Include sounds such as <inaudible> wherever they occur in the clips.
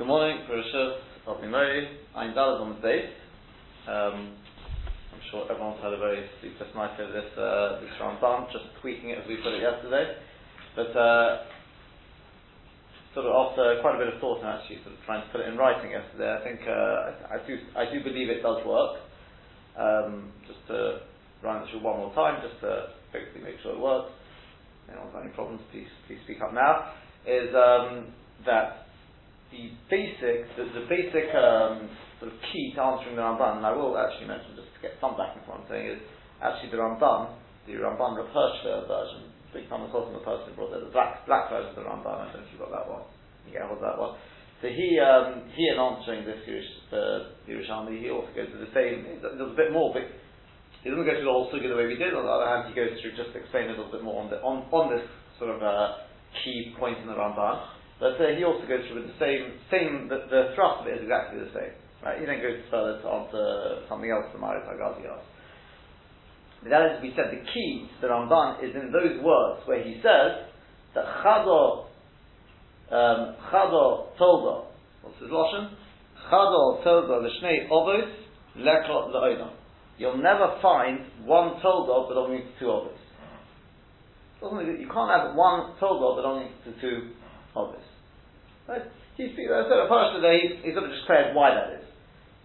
Good morning, Parashas Opimori. I'm Dallas on the base. Um, I'm sure everyone's had a very sleepless night over this uh, this Ramban, just tweaking it as we put it yesterday. But uh, sort of after quite a bit of thought and actually sort of trying to put it in writing yesterday, I think uh, I, I, do I do believe it does work. Um, just to run it through one more time, just to hopefully make sure it works. Anyone got any problems? Please please speak up now. Is um, that the basic, the, the basic um, sort of key to answering the Ramban, and I will actually mention just to get some backing for what I'm saying, is actually the Ramban, the Ramban Hirschler version, big time of the person who brought the black, black version of the Ramban, I don't know if you got that one, you get hold of that one. So he, um, he in answering this uh, Yerushalmi, he also goes to the same, there's a bit more, but he doesn't go through the whole sugi the way we did, on the other hand he goes through just to explain a little bit more on, the, on, on this sort of uh, key point in the Ramban. But uh, he also goes through with the same, same the, the, thrust of it is exactly the same. Right? He then goes further to answer something else the Marit Hagazi asked. But that is, we said, the key to the Ramban is in those words where he says that Chado, um, Chado Toldo, what's his Lashon? Chado Toldo L'shnei Ovos Lekot L'oinam. You'll never find one Toldo belonging to two Ovos. You can't have one Toldo belonging to two Ovos. Right? He speaks, I said, Parashah today, he, he sort of just declared why that is.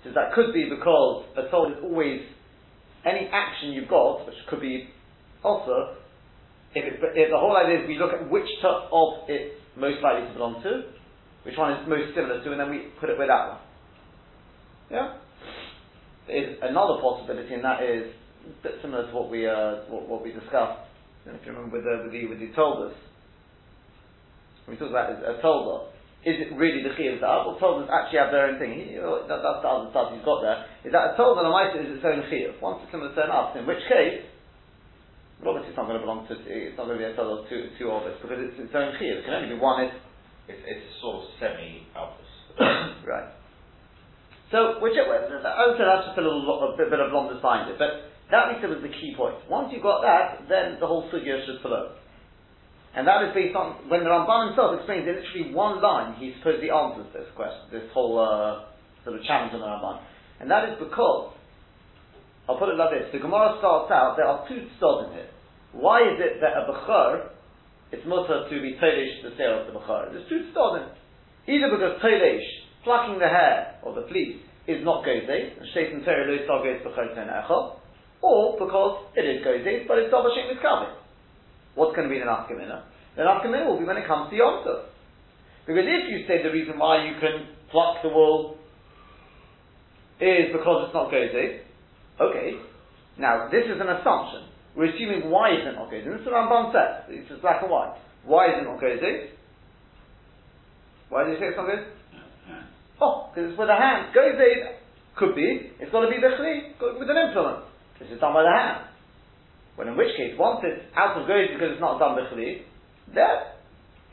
He says that could be because a soul is always, any action you've got, which could be also, if, it, if the whole idea is we look at which top of it's most likely to belong to, which one is most similar to, and then we put it with that one. Yeah? There is another possibility, and that is a similar to what we, uh, what, what we discussed, if you remember with the, with the, with the told us. We talked about a tolda is it really the chiyuv da'av, or Toldas actually have their own thing? He, know, that, that's the other stuff he's got there. Is that a Tolda Lamaita is its own chiyuv? Once it's going to turn up, in which case, well, obviously it's not going to belong to, it's not going to be a Tolda of two, two it, because it's its own chiyuv. It can only be one. It's, it's, it's sort of semi-alphas. <coughs> right. So, which, I would say that's just a little, a bit, bit of blonde behind it, but that we said was the key point. Once you've got that, then the whole sugya should flow. And that is based on, when the Ramban himself explains in literally one line, he supposedly answers this question, this whole uh, sort of challenge on the Ramban. And that is because, I'll put it like this, the Gemara starts out, there are two stods in here. Why is it that a Bechor, it's mutter to be Tolesh the sale of the Bechor? There's two stods in it. Either because Tolesh, plucking the hair, or the fleece, is not Gozeh, and Shaitan Torah lo Sargos Bechor Ten or because it is Gozeh, but it's Dobashim Miskavit. What's going to be the nafkamina? The nafkamina will be when it comes to Yom Tov. Because if you say the reason why you can pluck the wool is because it's not gozeh, okay. Now, this is an assumption. We're assuming why is it not gozeh. This is what Ramban says. It's just black and white. Why is it not gozeh? Why did you say it's not gozeh? Oh, because it's with a hand. Gozeh could be. It's got to be bechli, with an implement. This is done by the hand. When in which case, once it's out of goes because it's not done b'chli, then,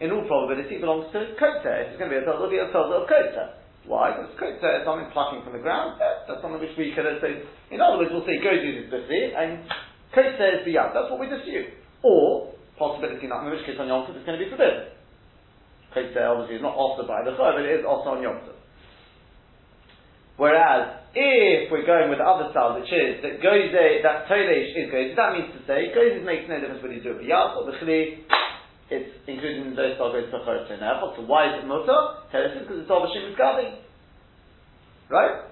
in all probability, it belongs to kotzer. It's going to be a it'll be a of kotzer. Why? Because kotzer is something plucking from the ground. That's something which we could say. In other words, we'll say goes is b'chli, and kotzer is biyad. That's what we assume. Or, possibility not, in which case on Yom it's going to be forbidden. Kotzer obviously is not offered by the Chor, but it is also on Yom Tov. Whereas, if we're going with the other style, which is that goze, that tolesh is goze, that means to say, goze makes no difference whether you do it yad or b'chli, it's included in those style goes for chorot So why is it mutter? Tell us because it's all b'shim is Right?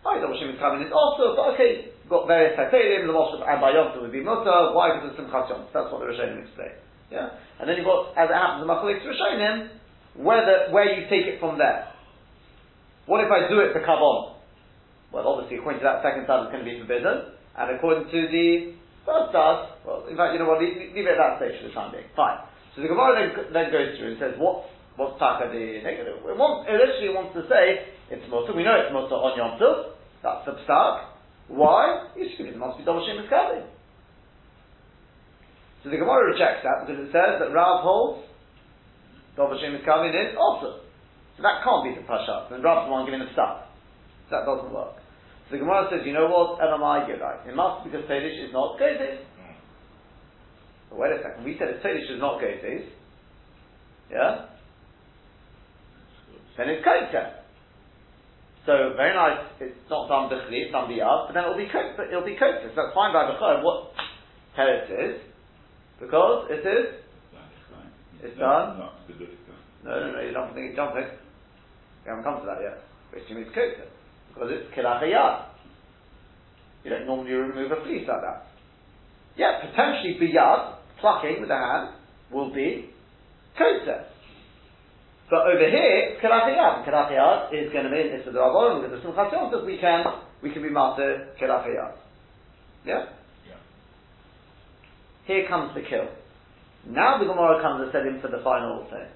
Why is b'shim is is also, but okay, got various titanium, the and by Yom would be mutter, why because it's Simchat Yom? That's what the Rishonim explain. Yeah? And then you've got, as it happens in Machalik Rishonim, whether, where you take it from there. What if I do it to Kabbalah? Well, obviously, according to that second side, it's going to be forbidden, and according to the first side, well, in fact, you know what, leave, leave it at that stage for the time being. Fine. So the Gemara then, then goes through and says, what, what's taka the negative? It, wants, it literally wants to say, it's mutter, we know it's mutter on Yom Tov, that's the start. Why? It must be double shem So the Gemara rejects that because it says that Rav holds double shem is also. So that can't be the Pashat. And Rav the one giving the stuff. That doesn't work. So the Gemara says, you know what, Elamai, you're right. It must be because Tedish is not Gozes. But wait a second, we said if Tedish is not Gozes, yeah? then it's kota. So very nice. It's not done b'chli, it's done b'yad, but then it'll be kota. It'll be kota. So that's fine by b'chol. What teretz is because it is. It's done. No, no, no. You don't think it's jumping. We haven't come to that yet. Assume it's kota because it's kilachayad. You don't normally remove a fleece like that. Yeah, potentially biyad, plucking with the hand, will be kota. But over here, Kerachayad. Kerachayad is going to be in Issa the Rabbanon, because the Simchat Yom says we can, we can be master Kerachayad. Yeah? Yeah. Here comes the kill. Now the Gemara comes and said him for the final thing.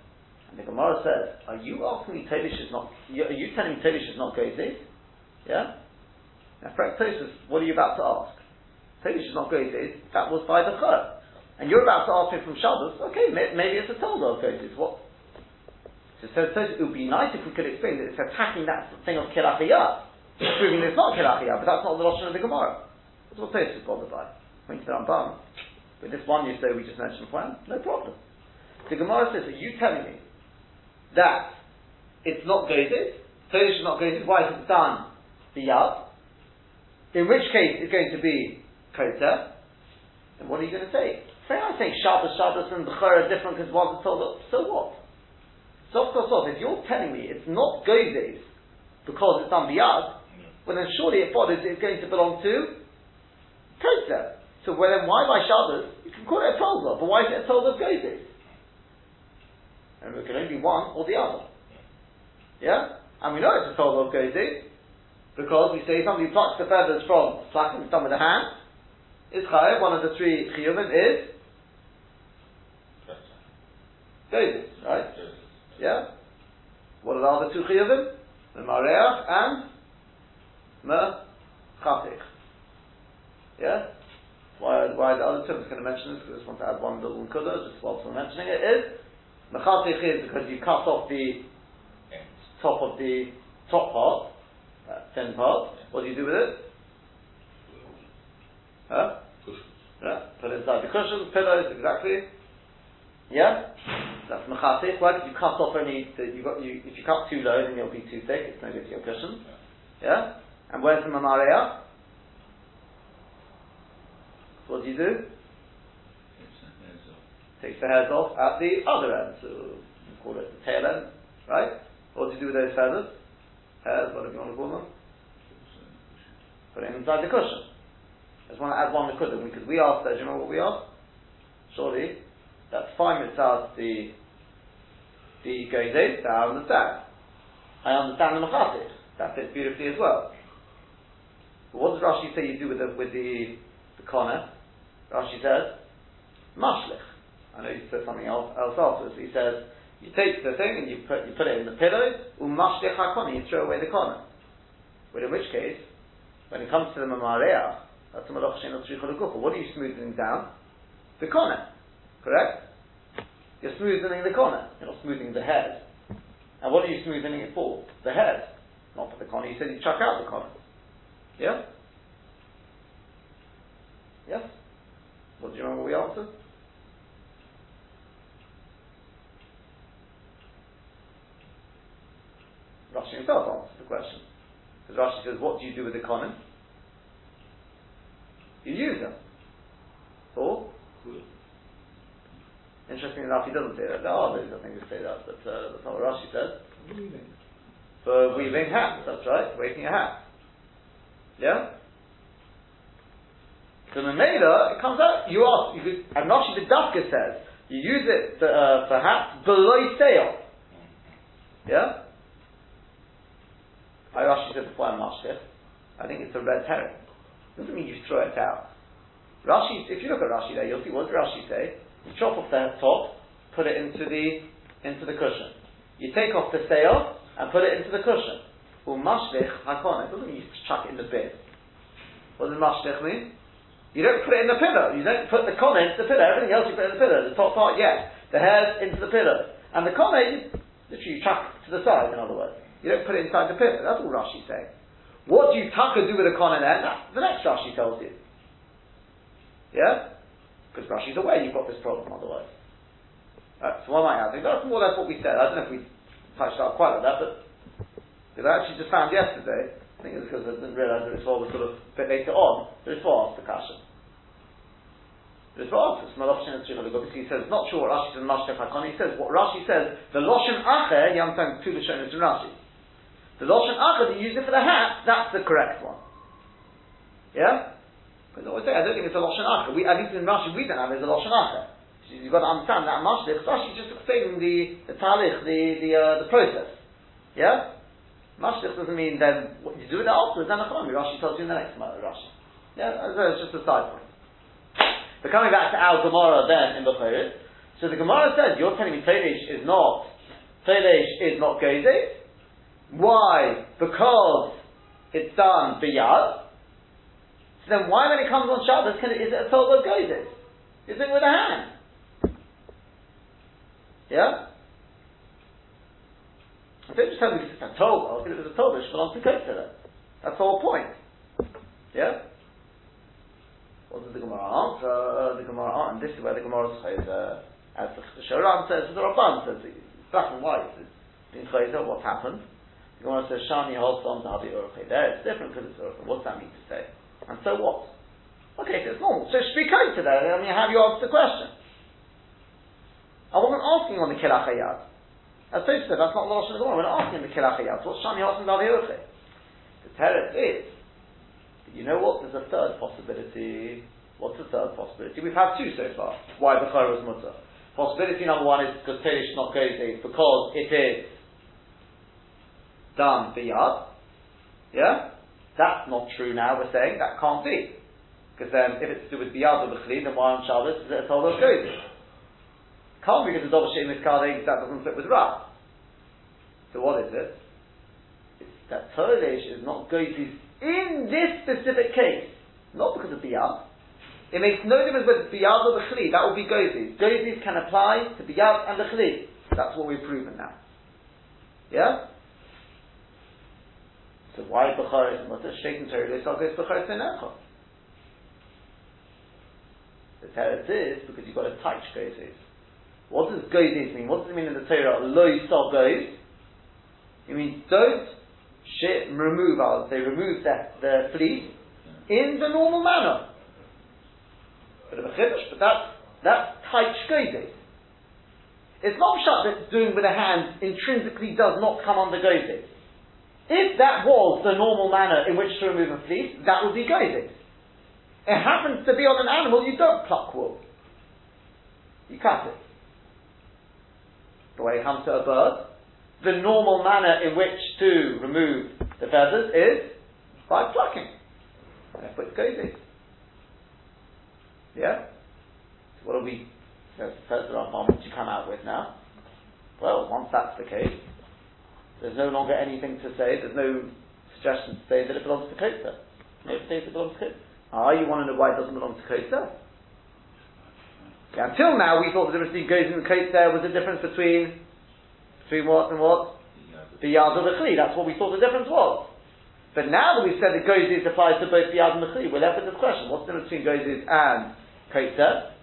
And the Gemara says, are you asking me Telish is not, are you telling me Telish is not Gozid? Yeah? Now, Tosfos, what are you about to ask? Telish is not Gozid, that was by the Chur. And you're about to ask me from Shabbos, okay, may, maybe it's a Toldo of Gozid. What, so, so, so, it would be nice if we could explain that it's attacking that thing of kilachiyah, proving it's not kilachiyah, but that's not the Lashon of the Gemara. That's what Tosfos is bothered by. According to the Ramban. With this one you say we just mentioned plan, no problem. The Gemara says, are you telling me that it's not gazed, Tosus is not gazed, why is it done the yad? In which case it's going to be kota. Then what are you going to say? Say I'm saying Shabbos, Shabbos and Bechor are different because one's told so what? Sof sof if you're telling me it's not Gozes because it's done biyad, well then surely it follows it's going to belong to Kota. So well, then why by Shabbos? You can call it a Tolza, but why is it a Tolza of Gozes? And we can only be one or the other. Yeah? And we know it's a Tolza of Gozes because we say somebody plucks the feathers from plucking some with the hand is chayav. One of the three chiyuvim is Gozes, right? Yeah? What are the other two chiyuvim? The mareach and mechatich. Yeah? Why, why the other two, I'm just going to mention this because I just want to add one little kudah, just whilst we're mentioning it, is mechatich is because you cut off the top of the top part, thin part. What do you do with it? Huh? Yeah, put it inside the cushions, pillows, exactly. Yeah? That's mechatich. Why? Because you cut off only, the, you got, you, if you cut too low, then it'll be too thick. It's no good to your cushion. Yeah? And where's the mamareya? What do you do? Takes the hairs off at the other end. So we call it the tail end, right? What do you do with those feathers? Hairs, whatever you want to call them. Put it inside the cushion. I just want to add one liquid because we asked that. Do you know what we asked? Surely, that's fine with the the Gozes, I understand. I understand the Machatich. That fits beautifully as well. But what does Rashi say you do with the, with the, the corner? Rashi says, Mashlich. I know he said something else, else afterwards. He says, you take the thing and you put, you put it in the pillow, you throw away the corner. But in which case, when it comes to the mamareach, that's malach What are you smoothing down? The corner. Correct? You're smoothing the corner. You're not smoothing the head. And what are you smoothing it for? The head. Not for the corner. You said you chuck out the corner. Yeah? Yes? What do you remember we answered? Rashi himself answers the question. Because Rashi says, what do you do with the corner? You use them. For? Interesting enough, he doesn't say that. There are those, I think, who say that, but uh, that's not what Rashi says. For weaving hats, that's right, waving a hat. Yeah? So the Mela, it comes out, you ask, you could, and Rashi the Dafka says, you use it for, uh, for hats below sale. Yeah? I Rashi said before I'm Mashkif, I think it's a red herring. Doesn't mean you throw it out. Rashi, if you look at Rashi there, you'll see what does Rashi say? You chop off the top, put it into the into the cushion. You take off the sail and put it into the cushion. Umashlich hakon. It doesn't mean you chuck it in the bin. What does mashlich mean? You don't put it in the pillow. You don't put the corner into the pillow. Everything else you put in the pillow. The top part, yes. The hairs into the pillow. And the you literally chuck to the side, in other words. You don't put it inside the pillow. That's all Rashi's saying. What do you tucker do with a corner then? That's the next Rashi tells you. Yeah? Because Rashi's aware you've got this problem otherwise. Uh, so what am I adding? That's more or less what we said. I don't know if we touched out quite like that, but because I actually just found yesterday, I think it's because I didn't realise that this was sort of a bit later on, Ritva asked the Kasha. Ritva asked, it's not option because he says, not sure what Rashi says in Mashkef Hakon, he says, what Rashi says, the Loshen Acher, you understand, two Lashonis in Rashi. The Loshen Acher, you use it for the hat, that's the correct one. Yeah? Because I always say, I don't think it's a Loshen Acher. We, at least in Rashi, we don't have it as a Loshen Acher. You've got to understand that Mashlich, Rashi just explaining the, the talich, the, the, uh, the process. Yeah? Mashlich doesn't mean then what you do it afterwards, then Rashi tells you in the next Rashi. Yeah, that's just a side point. But coming back to our Gemara then in Bechorit, so the Gemara says, you're telling me Teilesh is not, Teilesh is not Gezeh. Why? Because it's done biyad. So then why when it comes on Shabbos, can it, is it a total of Gezeh? Is it with a hand? Yeah? I don't just tell me it's a Torah, because it was a Torah, it belongs to Kosera. That's the whole point. Yeah? What does the Gemara answer? The Gemara answer, and this is where the Gemara says, uh, as the Shoran says, the Ramban says, black and white, it's been what's happened? Gemara says, Shani to Habi Urche. There, it's different because it's Urche. What's that mean to say? And so what? Okay, so it's normal. So speak out to that. I mean, have you asked the question? I wasn't asking on the Kilachayad. As Tosha said, that's not the Lashon of the We're not asking the Kilachayat. What's Shani Hasan Daviyoche? The Teretz is, you know what? There's a third possibility. What's the third possibility? We've had two so far. Why the was Mutter? Possibility number one is because Telish not goes because it is done biyad. Yeah? That's not true now, we're saying. That can't be. Because then, if it's to do with biyad or b'chli, then why on Shabbos is it a total of can't be because the double sheim is that doesn't fit with Ra. So what is it? It's that Tolesh is not Goitis in this specific case, not because of Biyad. It makes no difference whether it's Biyad or the Chli, that will be Goitis. Goitis can apply to Biyad and the Chli. That's what we've proven now. Yeah? So why Bechar is a Shaitan Torah, so goes Bechar Senecha. The Teretz is because you've got a touch Goitis. What does goyis mean? What does it mean in the Torah? Lo yisal goyis. It means don't shit, remove, I would say, remove the, the fleece in the normal manner. Bit of a chiddush, but that's, that's tight goyis. It's not shut that doing with a hand intrinsically does not come under goyis. If that was the normal manner in which to remove a fleece, that would be goyis. It happens to be on an animal, you don't pluck wool. You cut it the way it comes to a bird, the normal manner in which to remove the feathers is by plucking. Therefore it's goes Yeah? So what are we, the Ramban, what do you come out with now? Well, once that's the case, there's no longer anything to say, there's no suggestion to say that it belongs to Kota. No, it says it belongs to Kota. Ah, you want to know why it doesn't belong to Kota? until now, we thought the difference between goes and there was the difference between between what and what? The yard of the chli. That's what we thought the difference was. But now that we've said that gozis applies to both the yard and the chli, we're left with this question: What's the difference between gozis and kota?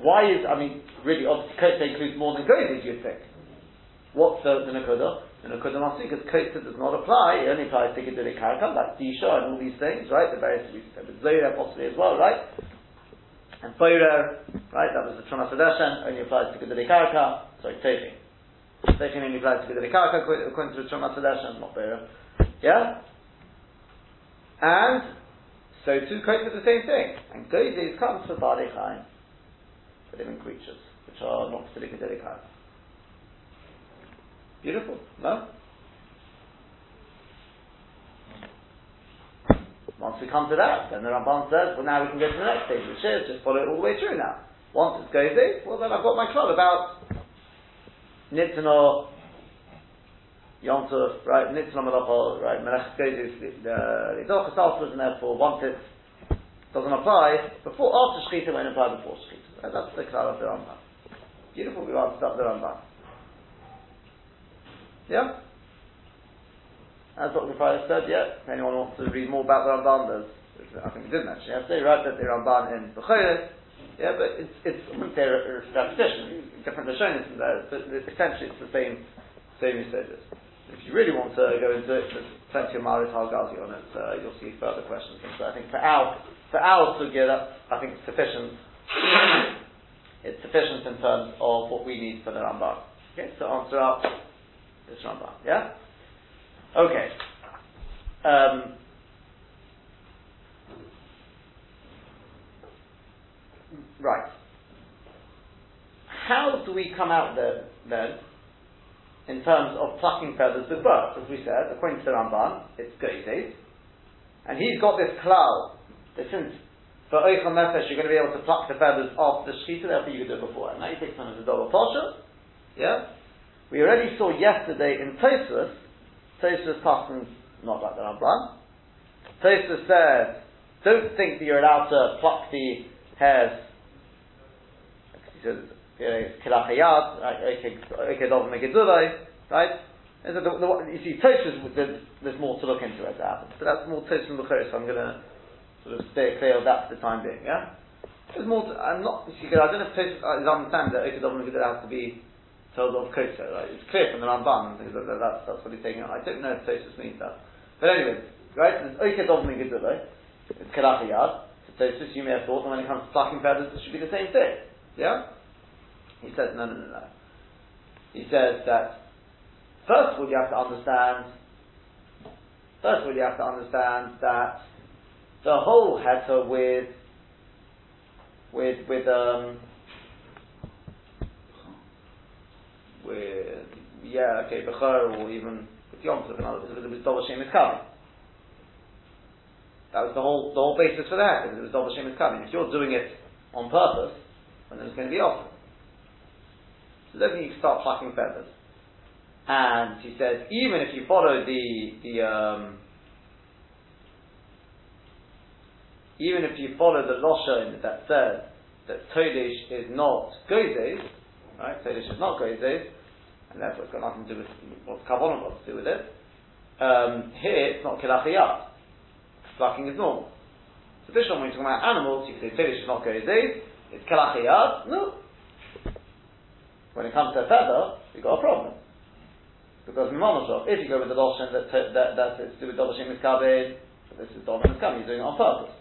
Why is I mean, really, obviously, kota includes more than gozis. You'd think. What's the, the nakuda? The nakuda must be because kota does not apply. It only applies to gedule karaka, like disha and all these things, right? The various zoya possibly as well, right? And Boirer, right, that was the Terumas Hadeshen, only applies to Gedele Karaka, sorry, Teiching. Teiching only applies to Gedele Karaka, according to the Terumas Hadeshen, not Boirer. Yeah? And, so too, quote the same thing. And Gozes comes for Baalei Chaim, for living creatures, which are not Gedele Karaka. Beautiful, no? Once we come to that, then the Ramban says, well now we can go to the next stage, which is just follow it all the way through now. Once it's goes well then I've got my club about Nitzanor, Yontov, right, Nitzanor Malacha, right, Melech goes the Lidochas afterwards, and therefore once it doesn't apply, before, after Shechita, won't apply before Shechita. Right, that's the club of the Ramban. Beautiful, we've answered up the Ramban. Yeah? That's what the Friar said, yeah. If anyone wants to read more about the Ramban, there's, I think we did mention yesterday, right, that the Ramban in Bechoros, yeah, but it's, it's, I wouldn't say repetition, different Lashonis in there, but essentially it's the same same this. If you really want to go into it, there's plenty of Maris Halgazi on it. Uh, you'll see further questions. So I think for our for our sugya, I think sufficient. <coughs> it's sufficient in terms of what we need for the Ramban. Okay, so answer up this Ramban. Yeah. Okay. Um, right. How do we come out there then? in terms of plucking feathers with. As we said, according to Ramban, it's Geises. And he's got this cloud that since for Oichel Nefesh you're going to be able to pluck the feathers off the Shkita, therefore you could do it before. And now you take some of the double Posha. Yeah? We already saw yesterday in Tosfos, Tosfos Parsons not like the Ramban. Tosfos says, don't think that you're allowed to pluck the hairs. He says, kilachayat, right? right? So the, the, you see, Tosfos, there's, more to look into as it happens. But that's more Tosfos and Bukhari, so I'm going to sort of stay clear of that for the time being, yeah? There's more to, I'm not, I don't know if Tosfos uh, is understanding that Okedov and has to be told of Kotso, right? It's clear from the Ramban, that, that, that's, that's what he's taking I don't know if Tosfos means that. But anyway, right? There's Okedov and it's kilachayat. So Tosfos, you may have thought that when it comes to plucking feathers, it should be the same thing. Yeah? He says, no, no, no, no. He says that, first of all, you have to understand, first of all, you have to understand that the whole heter with, with, with, um, with, yeah, okay, Bechor, or even with Yom Tov, another, it was Double Shem Kavi. That was the whole, the whole basis for that, because it was Double Shem Kavi. If you're doing it on purpose, then it's going to be off. So then you start plucking feathers. And he says, even if you follow the the um, even if you follow the loshon that says that Todesh is not Gozes, right? Todesh is not Gozes, and therefore it's got nothing to do with what Kavanah got to do with it. Um, here it's not Kilachiyat. Plucking is normal. So this one, when you're talking about animals, you can say Todesh is not Gozes, it's Kilachiyat. No, when it comes to a feather, you've got a problem. Because Mimonoshov, if you go with the Loshen that, that, that it's to do with Dolashim Miskabed, this is Dolashim Miskabed, he's doing it on purpose.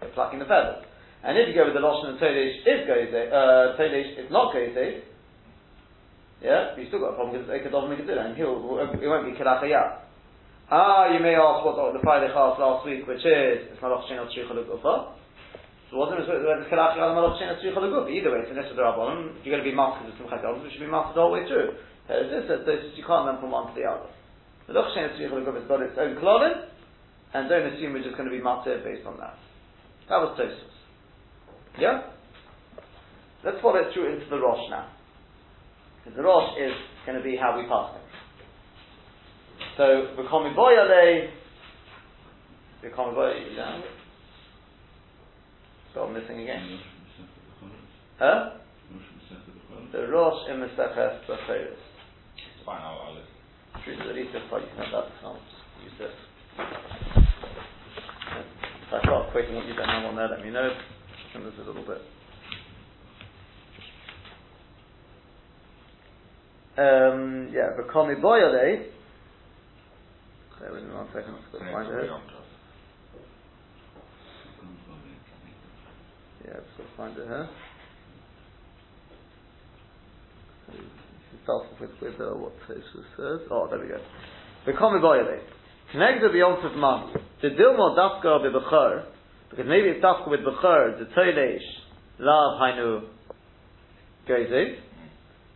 They're plucking the feathers. And if you go with the Loshen and Todesh is Goze, uh, Todesh is not Goze, yeah, you've still got a problem because it's Ekadov Mikadilla, and he'll, it won't be Kilachayat. Ah, you may ask what the Friday asked last week, which is, it's Malach Shen al so wasn't it the Kalach Yal Malach Shen Tzricha Leguf? Either way, it's an Issa Rabbanon. If you're going to be masked as Simchat Yom, it should be masked the whole way through. As this says, this you can't learn from one to the other. The Malach Shen Tzricha Leguf has got its own klolim, and don't assume we're just going to be matzah based on that. That was Tosfos. Yeah? Let's follow it through into the Rosh now. Because the Rosh is going to be how we pass it. So, V'komi boyale, V'komi boyale, so I'm missing again. Huh? The Rosh in Mesechus Bechiris. It's fine, I'll, I'll listen. Truth at least if I can have that, I'll use this. If I start quoting what you don't have on there, let me know. And a little bit. Um, yeah, V'komi Boyale. Bear one second, to. Yeah, I've to find it here. Off with, with uh, what Tosfos says. Oh, there we go. The common boyle. Connected the Yom Tov Man. The Dilmo Dafka Bebechor, because maybe it's Dafka with Bechor, the Toilesh, Lav Hainu Gezes.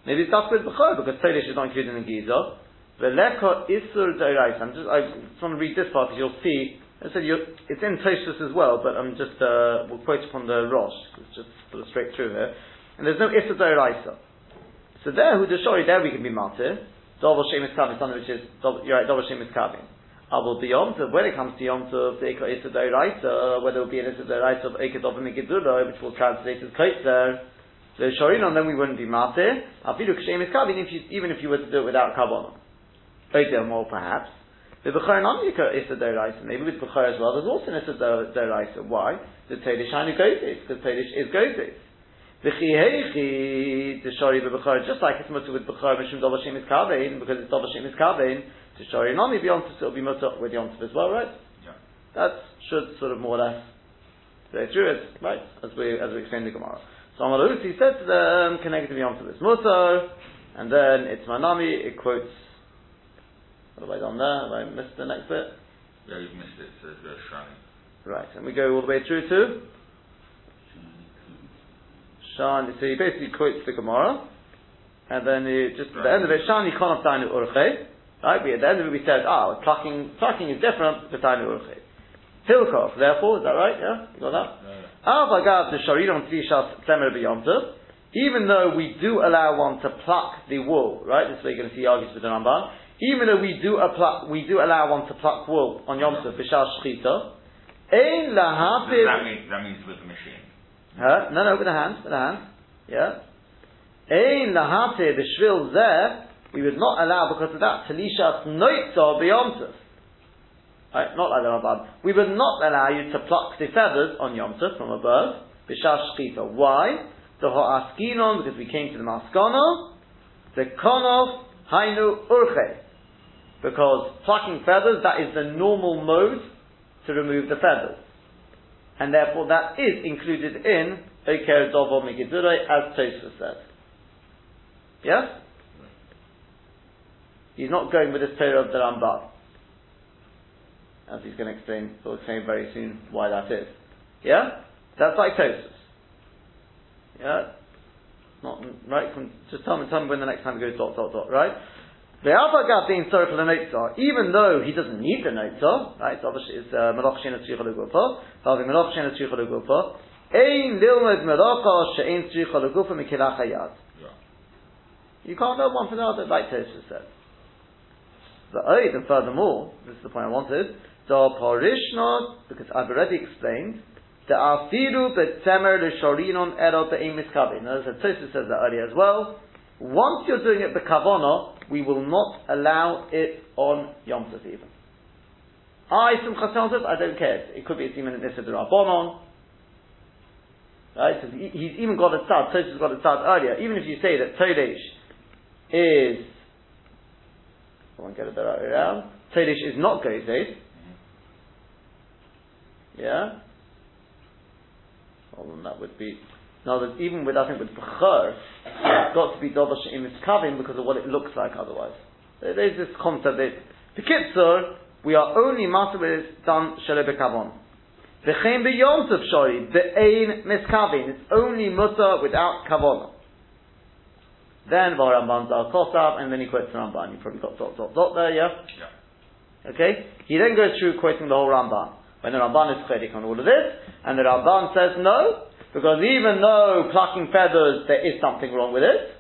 Maybe it's Dafka with Bechor, because Toilesh is not included in the Giza. Veleko Isur Deirais. I'm just, I just want to read this part because you'll see I said it's in Tosfos as well, but I'm just uh, we'll quote upon the Rosh. It's just sort of straight through here, and there's no Issa Doraisa. So there, who the shori there we can be martyr. Double Shem is coming, something which is you're right. Double Shem is coming. Abul so when it comes to Yom Tov, the Ika Issa Doraisa, whether it will be an Issa Doraisa of Ika Dov Megidura, which will translate as Kaitzer, the Shorinon, then we wouldn't be martyr. Afidu Kshem is coming, even if you were to do it without Kabbalah. More perhaps. The Bechor non is a deraisa. Maybe with Bechor as well, there's also an Issa deraisa. Why? The Tedish Hainu Gozis, because Tedish is Gozis. V'chihechi t'shari b'bechor, just like it's mutter with bechor mishum dovashim is kavein, because it's dovashim is kavein, t'shari nami b'yontif, it'll be mutter with yontif as well, right? Yeah. That should sort of more or less go through it, right? As we as we explained the Gemara. So Amaruti said to them, connected to yontif is mutter, and then it's manami. It quotes. What have I done there? Have I missed the next bit? Yeah, you've missed it. It says uh, Shani. Right, and we go all the way through to Shan. So he basically quotes the Gemara, and then he, just at the end of it, Shani Konov Tainu Urche. Right, we, at the end of it we said, ah, plucking, plucking is different to Tainu Urche. Hilkov, therefore, is that right? Yeah, you got that? The Shariron Tzishas Tzemer B'Yomtiv. Even though we do allow one to pluck the wool, right? This is where you're going to see argues with the Ramban. Even though we do, apply, we do allow one to pluck wool on Yom Tov, B'Shal Shchita, Ein Lahapiv That means, that means with the machine. Huh? No, no, with the hand, with the hand. Yeah. Ein lahate the shvil there, we would not allow because of that talishas noitza beyomtiv. Right, not like the Ramban. We would not allow you to pluck the feathers on yomtiv from a bird. B'shash shchita. Why? The ho'askinon because we came to the maskana. The konov hainu urche. Because plucking feathers that is the normal mode to remove the feathers and therefore that is included in Oker Dovo Megidure, as Tosfos says. Yes? He's not going with the Torah of the Ramban. As he's going to explain, he'll explain very soon why that is. Yeah? That's like Tosfos. Yeah? Not, right? From, just tell me, tell me when the next time it goes dot, dot, dot, right? The Alpha being sorry for the Notza, even though he doesn't need the Notza, right? Obviously it's uh, Melach Shena Tzricha Legufa, Having Melach Tzricha Legufa, Ein Lilmed Melacha She'ein Tzricha Legufa Mikilach Hayad. You can't know one for the other, like Tosfos said. But oh, and furthermore, this is the point I wanted, the Parishna, because I've already explained, the Afiru Betzemer L'Shorinon Ero Be'im Miskabin. As Tosfos says that earlier as well, once you're doing it Bekavona, we will not allow it on Yom Tov even. I, some Chasam I don't care. It could be a Simon Nissa Rabbonon. Right? He, he's even got a tzad, Tosfos got a tzad earlier. Even if you say that Todesh is, I won't get it the right way around, Todesh is not Gozes. Yeah? Well, then that would be, now that even with, I think with Bechor, it's got to be in its covering because of what it looks like otherwise. There's this concept that, the Kitzur, we are only master when it's done Shalom Bekavon. V'chein b'yom tov shori, b'ein miskavin. It's only mutter without kavona. Then Varamban's al kosav, and then he quotes the Ramban. You probably got dot dot dot there, yeah? Yeah. Okay? He then goes through quoting the whole Ramban. When the Ramban is chedik on all of this, and the Ramban says no, because even though plucking feathers, there is something wrong with it,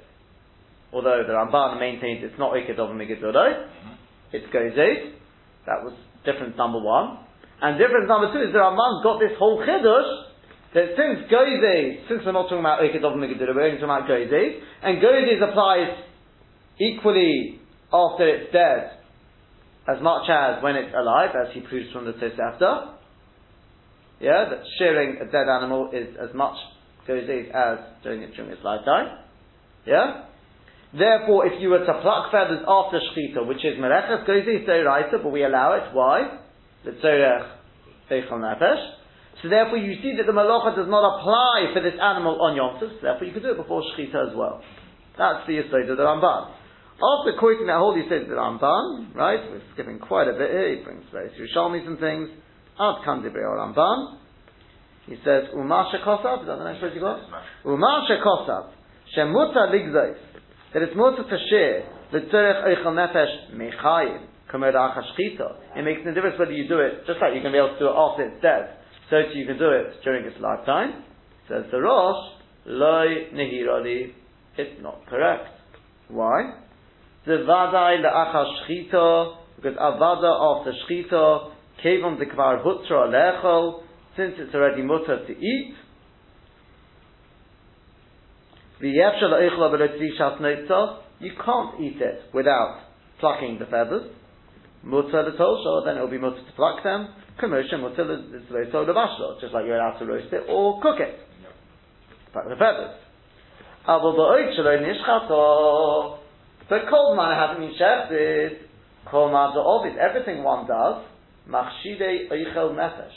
although the Ramban maintains it's not Iked of Megiddo, mm-hmm. it's Gozes, that was difference number one. And difference number two is the Ramban's got this whole Chiddush, that since Gozes, since we're not talking about Iked of Megiddo, we're only talking about Gozes, and Gozes applies equally after it's dead, as much as when it's alive, as he proves from the Tosefta. Yeah, that shearing a dead animal is as much as doing it during its lifetime. Yeah? Therefore, if you were to pluck feathers after shchita, which is mereches gozes deiraita, but we allow it, why? The tzorech eichel nefesh. So therefore, you see that the malacha does not apply for this animal on Yom so therefore you could do it before shchita as well. That's the yisod of the Ramban. After quoting that whole yisod of the Ramban, right, we're skipping quite a bit here, he brings various Yerushalmis and things, Ad kan divrei Ramban. He says, Umasha kosav, is that the next phrase you got? Umasha kosav, shemuta ligzais, that it's muta to share, the tzerech eichel nefesh mechayim, kamer shchita. It makes no difference whether you do it, just like you can be able to do it after it's dead, so too you can do it during its lifetime. Says the Rosh, loy nehirali, it's not correct. Why? The vadai le'achar shchita, because avada after shchita, Kevon the kvar hutra lechol, since it's already mutter to eat. You can't eat it without plucking the feathers. Mutter l'tolsha, then it will be mutter to pluck them. Commotion mutter l'tolsha l'bashlo, just like you're allowed to roast it or cook it. Pluck the feathers. But cold man hasn't been shechted. Kol man ovid. Everything one does. Machshide oichel nefesh.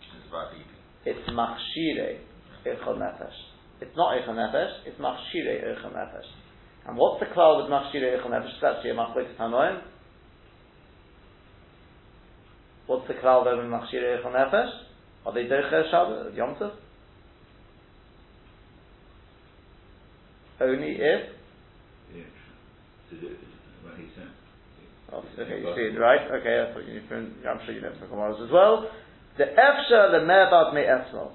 It's about eating. It's machshire oichel nefesh. It's not oichel nefesh. It's machshire oichel nefesh. And what's the cloud with machshire oichel nefesh? It's actually a machlekes tanoim. What's the cloud with machshire oichel nefesh? Are they doicher Shabbos? Yom Tov? Only if to do, what he said. Oh, okay, you see it, right? Okay, that's what you from, I'm sure you know from Gemaras as well. The Efsha, the Me'abad Me Esmo.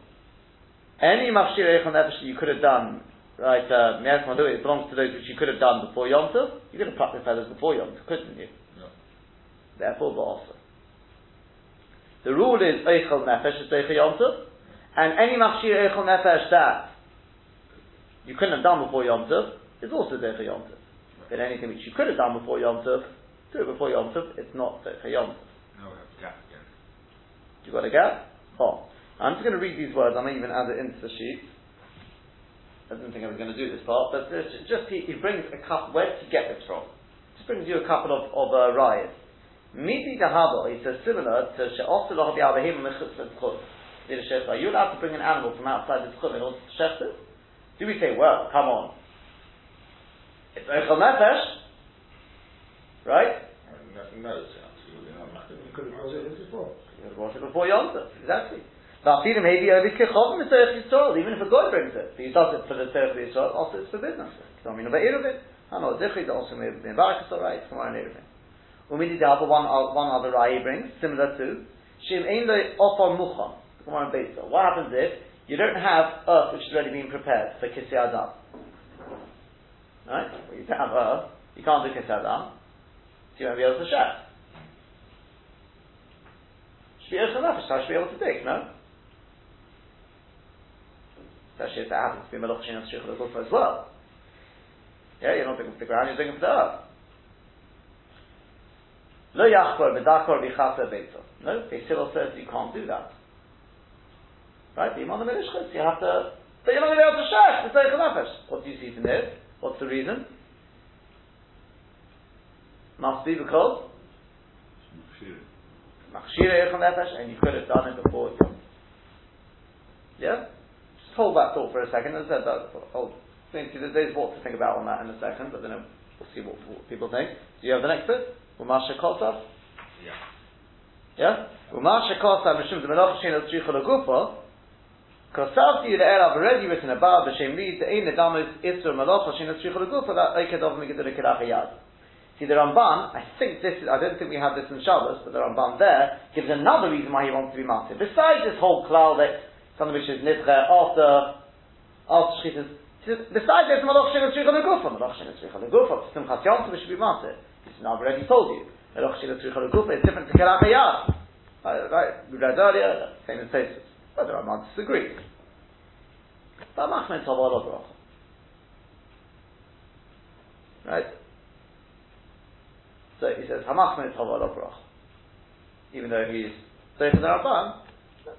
Any Machshir Eichon Nefesh that you could have done, right, uh, it belongs to those which you could have done before Yom Tov. You could have plucked the feathers before Yom Tov, couldn't you? No. Therefore, also. The rule is Eichel Nefesh is Eichel Yom Tov. And any Machshir Eichel Nefesh that you couldn't have done before Yom Tov is also Eichel Yom Tov. But anything which you could have done before Yom Tov, do it before Yom Tov, it's not Eichel Yom Tov. No, we have a gap again. You got a gap? Oh. I'm just going to read these words. I may even add it into the sheet. I didn't think I was going to do this part, but just he, he brings a couple. Where did he get this from? Just brings you a couple of of uh, riots. Midi dahabo. He says similar to she'osu lo habi avahim mechutz v'tzchut. Are you allowed to bring an animal from outside the tzchut in order to shech it? Do we say, well, come on, it's echel nefesh, right? No, no, it's absolutely not. You could have brought it in before. You would wash it before Yom Tov, exactly. Va'afilu maybe over kichov mitzvah Yisrael, even if a guy brings it, he does it for the tzarech Yisrael, also it's for business. So I mean, about Eruvin, I know dichri that also may be embarrassed, all right, tomorrow in Eruvin. Umidi da'ava, one o- one other rai he brings, similar to shim ein lo ofar mucham. Tomorrow in Beitzel. What happens if you don't have earth which has already been prepared for kisei adam? Right? Well, you don't have earth, you can't do kisei adam, so you won't be able to share. Should be able to nefesh, I should be able to dig, no? Especially if that happens to be Melech Shin and Shrichel Gulfa as well. Yeah, you're not digging for the ground, you're digging for the earth. No, Beisil says you can't do that. Right? The Imam Melishchus, you have to, but you're not going to be able to share, it's like nefesh. What do you see from this? What's the reason? Must be because Machshira Yechon Nefesh, and you could have done it before Yeah? Just hold that thought for a second. As I said, that, I'll think there's what to think about on that in a second, but then we'll see what, what people think. Do you have the next bit? Umasha Kosav? Yeah. Yeah? Umasha Kosav Mishum Zemelach Shin Tzricha Legufa Kosavti Le'er I've already written about the Shem Reed the Ein Nedamis Isra Shin El Tzricha Legufa that Eiked of Megiddur Kedach Yad. See, the Ramban, I think this is, I don't think we have this in Shabbos, but the Ramban there gives another reason why he wants to be massive. Besides this whole cloud that something which is nidre after, after Shchitas, besides this, Malach Shem Tzricha Legufa, Malach Shem Tzricha Legufa, Simchas Yom we should be massive. This is I've already told you. Malach Shem Tzricha Legufa is different to Kerach Hayad. Right, right, we read earlier, same in Tosfos. But the Ramban disagrees. But Machmet Tavah Lo Right? So he says, Hamachmet Tavah Lo Even though he's, so for the Ramban,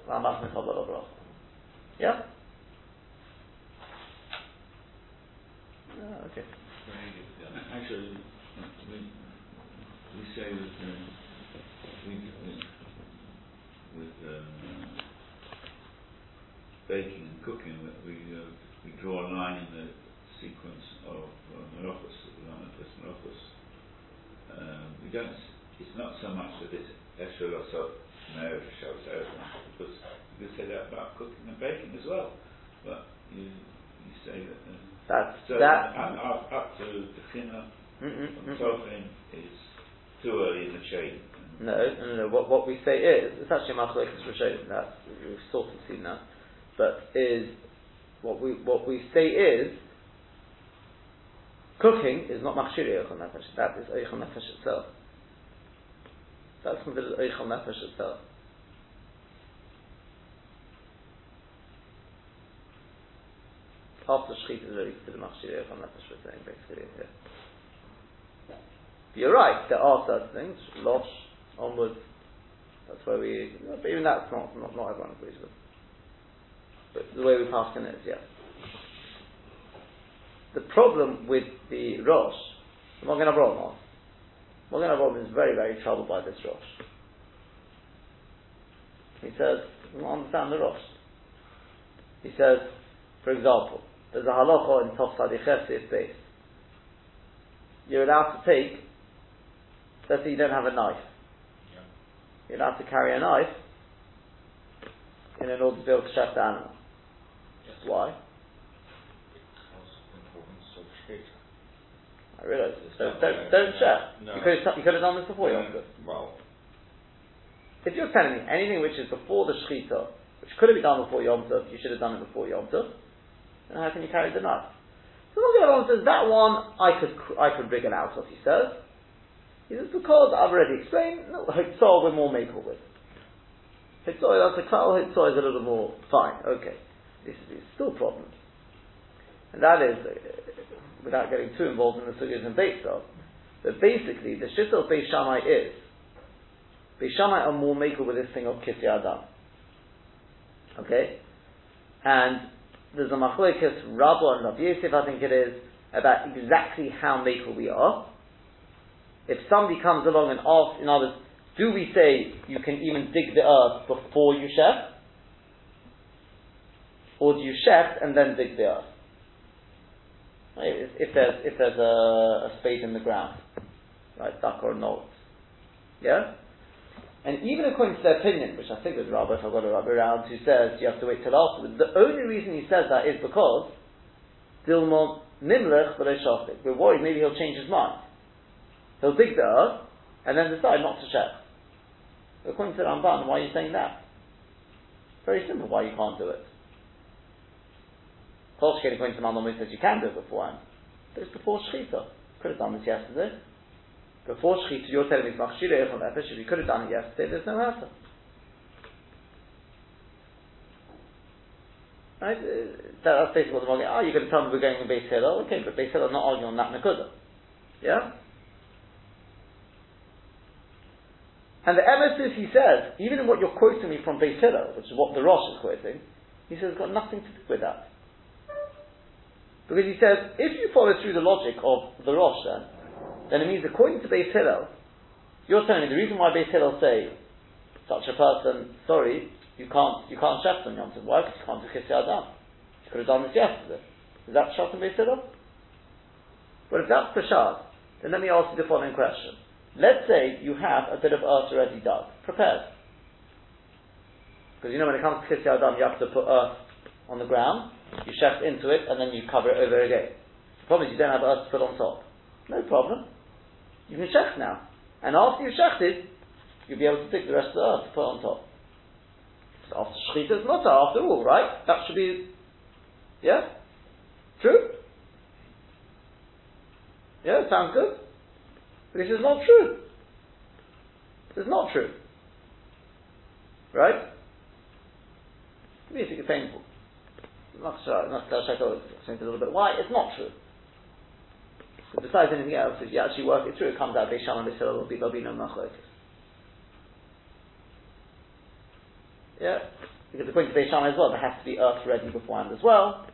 Hamachmet Tavah Lo Yeah? Ah, okay. Actually, we, we say that uh, we, we, with um, baking and cooking that we uh, we draw a line in the sequence of uh, melachos, the of melachos. Um, we don't. It's not so much that it's so me'er shall say because you could say that about cooking and baking as well. But you you say that. Uh, That's, so that, up, up, up to the mm, mm. Is too early in the chain. No, no, no, no. What, what we say is, it's actually Machlekes Rishonim, that, we've sort of seen that, but is, what we, what we say is, cooking is not Machshiri Eichel Nefesh, that is Eichel Nefesh itself. That's considered Eichel Nefesh itself. After Shechit is already considered Machshiri Eichel Nefesh, we're saying, basically, yeah. You're right, there are certain things, Losh, onwards, that's where we, but even that's not, not, not everyone agrees with. The way we pass in is, yes. the problem with the Rosh, the Magen Avraham Magen Avraham is very, very troubled by this Rosh. He says, I don't understand the Rosh. He says, for example, there's a halacha in Tov Sadiches base. You're allowed to take, let's say you don't have a knife. Yeah. You're allowed to carry a knife in order to be able to chef the animal. Why? Because the importance of Shkita. I realise this. Don't, don't, no, don't chef. no. You, could have, you could have done this before Yom Tov. Well, If you're telling me anything which is before the Shechita, which could have been done before Yom Tov, you should have done it before Yom Tov, then how can you carry the knife? So the other one says, that one I could, I could wriggle out of, he says. He says, because I've already explained, no, Hitzol we're more makel with. Hitzol, that's a klal, Hitzol is a little more, fine, okay. This is still problems. And that is, without getting too involved in the sugyas and Beit Tov, but basically, the shita of Beit Shammai is, Beit Shammai are more makel with this thing of Kisya Adam. Okay? And there's a machlokes Rabba and Rabbi Yosef, I think it is, about exactly how makel we are. If somebody comes along and asks, in other words, do we say you can even dig the earth before you chef? Or do you chef and then dig the earth? Right, If, if there's, if there's a, a spade in the ground, right, duck or not. Yeah? And even according to their opinion, which I think was Rabbi, if I've got a Rabbi around, who says you have to wait till afterwards, the only reason he says that is because Dilmon Nimlech Shafik. We're worried maybe he'll change his mind. He'll dig the earth and then decide not to check. According to Ramban, why are you saying that? Very simple why you can't do it. Kolshkin according to Ramban says you can do it beforehand. But it's before Shechita. Could have done this yesterday. Before Shechita, you're telling me it's Machshira Echon Nefesh, if you could have done it yesterday, there's no matter. Right? Uh, That's basically what the Magen, oh, you're going to tell me we're going to Beis Hillel? Okay, but Beis Hillel not arguing on that Nakuda. Yeah? And the emes is, he says, even in what you're quoting me from Beis Hillel, which is what the Rosh is quoting, he says it's got nothing to do with that. Because he says, if you follow through the logic of the Rosh then, then it means according to Beis Hillel, you're telling me the reason why Beis Hillel say such a person, sorry, you can't you can't chef on Yom Tov. Why? Because you can't do Kisya Adam. You could have done this yesterday. Is that Pshat in Beis Hillel? Well, if that's Pshat, then let me ask you the following question. Let's say you have a bit of earth already dug, prepared. Because you know when it comes to Kisya Adam, you have to put earth on the ground, you chef into it, and then you cover it over again. The problem is you don't have earth to put on top. No problem. You can shech now. And after you've shechted, you'll be able to dig the rest of the earth to put on top. So after shechita is not after all, right? That should be, yeah? True? Yeah, sounds good. This is not true. This is not true. Right? Let me it's painful. Not sure, not I'll explain a little bit why. It's not true. But besides anything else, if you actually work it through, it comes out Beisham and Beisham will be there'll be no machlokes. Yeah, because according to Beisham as well, there has to be earth ready beforehand as well.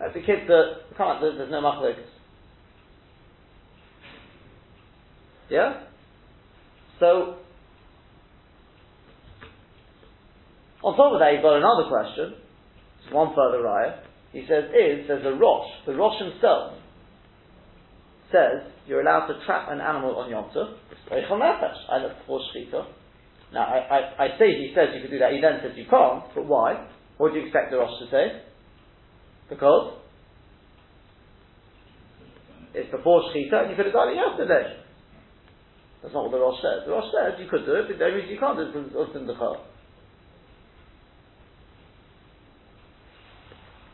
Uh, the kids that can't, there's no machlokes. Yeah. So on top of that, you've got another question. One further raya. He says, "Is there's a Rosh? The Rosh himself says you're allowed to trap an animal on Yom Tov. Eichel nefesh. I look for shechita. Now, I, I, I say he says you could do that. He then says you can't. But why? What do you expect the Rosh to say? Because it's before shechita, and you could have done it yesterday. That's not what the Rosh says. The Rosh says you could do it, but the only reason you can't do it is because it's Chol.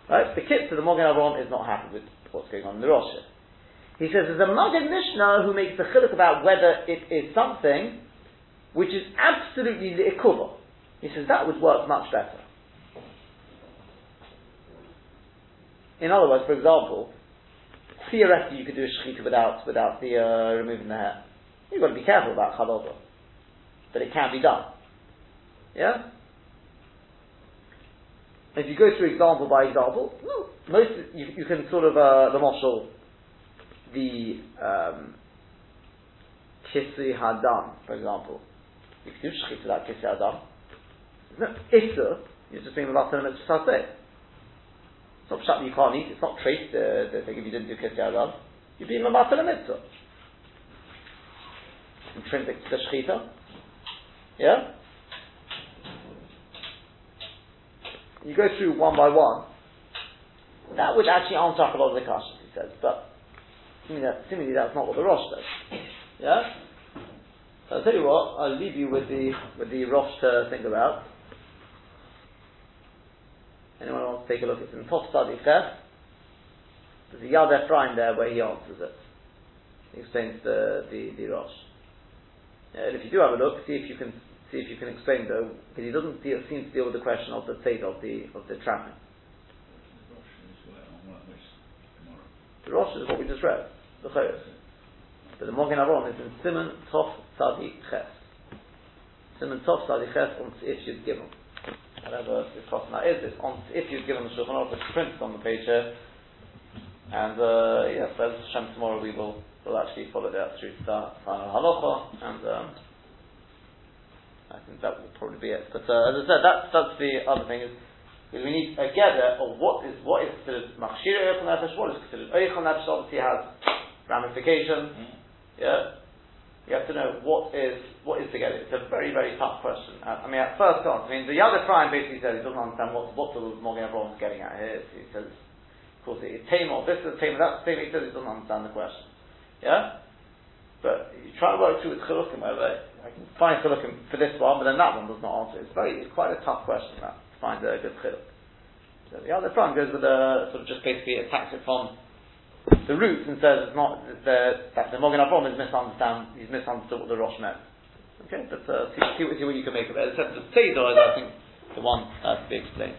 Right? The kit to the Mogen Avraham is not happy with what's going on in the Rosh. He says there's a Magen Mishnah who makes the chiluk about whether it is something which is absolutely li'ikuva. He says that would work much better. In other words, for example, theoretically you could do a shechita without without the uh, removing the hair. You've got to be careful about chalova, but it can be done. Yeah. If you go through example by example, no, most you, you can sort of uh, the marshal, the um, kisri hadam, for example. You can do shchita that kisri hadam. No, issa, you're just being about ten minutes to It's not shut you can't eat. It's not traced the, the thing if you didn't do kisri hadam. You're being about ten mitzvah. Intrinsic to the shchita. Yeah. You go through one by one, that would actually answer up a lot of the questions, he says, but seemingly, that, seemingly that's not what the Rosh says. Yeah? So I'll tell you what, I'll leave you with the, with the Rosh to think about. Anyone wants to take a look? It's in top study Ches. There's a Yad Ephraim there where he answers it. He explains the, the, the Rosh. And if you do have a look, see if you can see if you can explain though, because he doesn't deal, seem to deal with the question of the state of the of the trapping. The Rosh is what we just read, the Chayos. But the Mogen Avon is in Simon Tov Sadi Ches. Simon Tov Sadi Ches on if you'd given. Whatever this question that is, it's on if you'd given the Shulchan Aruch, it's printed on the page here. And uh, yes, yeah, Hashem tomorrow we will will actually follow that through to the final halacha and. Um, I think that will probably be it. But uh, as I said, that's that's the other thing is we need a gather of what is what is considered machshir eichel nefesh, what is considered eichel nefesh. Obviously, has ramifications. Mm. Yeah, you have to know what is what is together. It's a very very tough question. Uh, I mean, at first glance, I mean, the other Prime basically says he doesn't understand what what the Mogen Avraham's getting at here. He says, of course, it's tame or this is tame, that's tame. He says he doesn't understand the question. Yeah, but you try to work through with chilukim whatever. Find chilukim for this one, but then that one does not answer. It's very, it's quite a tough question that to find a good chiluk. So the other front goes with a sort of just basically attacks it from the roots and says it's not the, that the Mogen Avram is misunderstand he's misunderstood what the Rosh meant. Okay, but uh, see, see, see, what you can make of it. Except the Tzedor is I think the one has to be explained.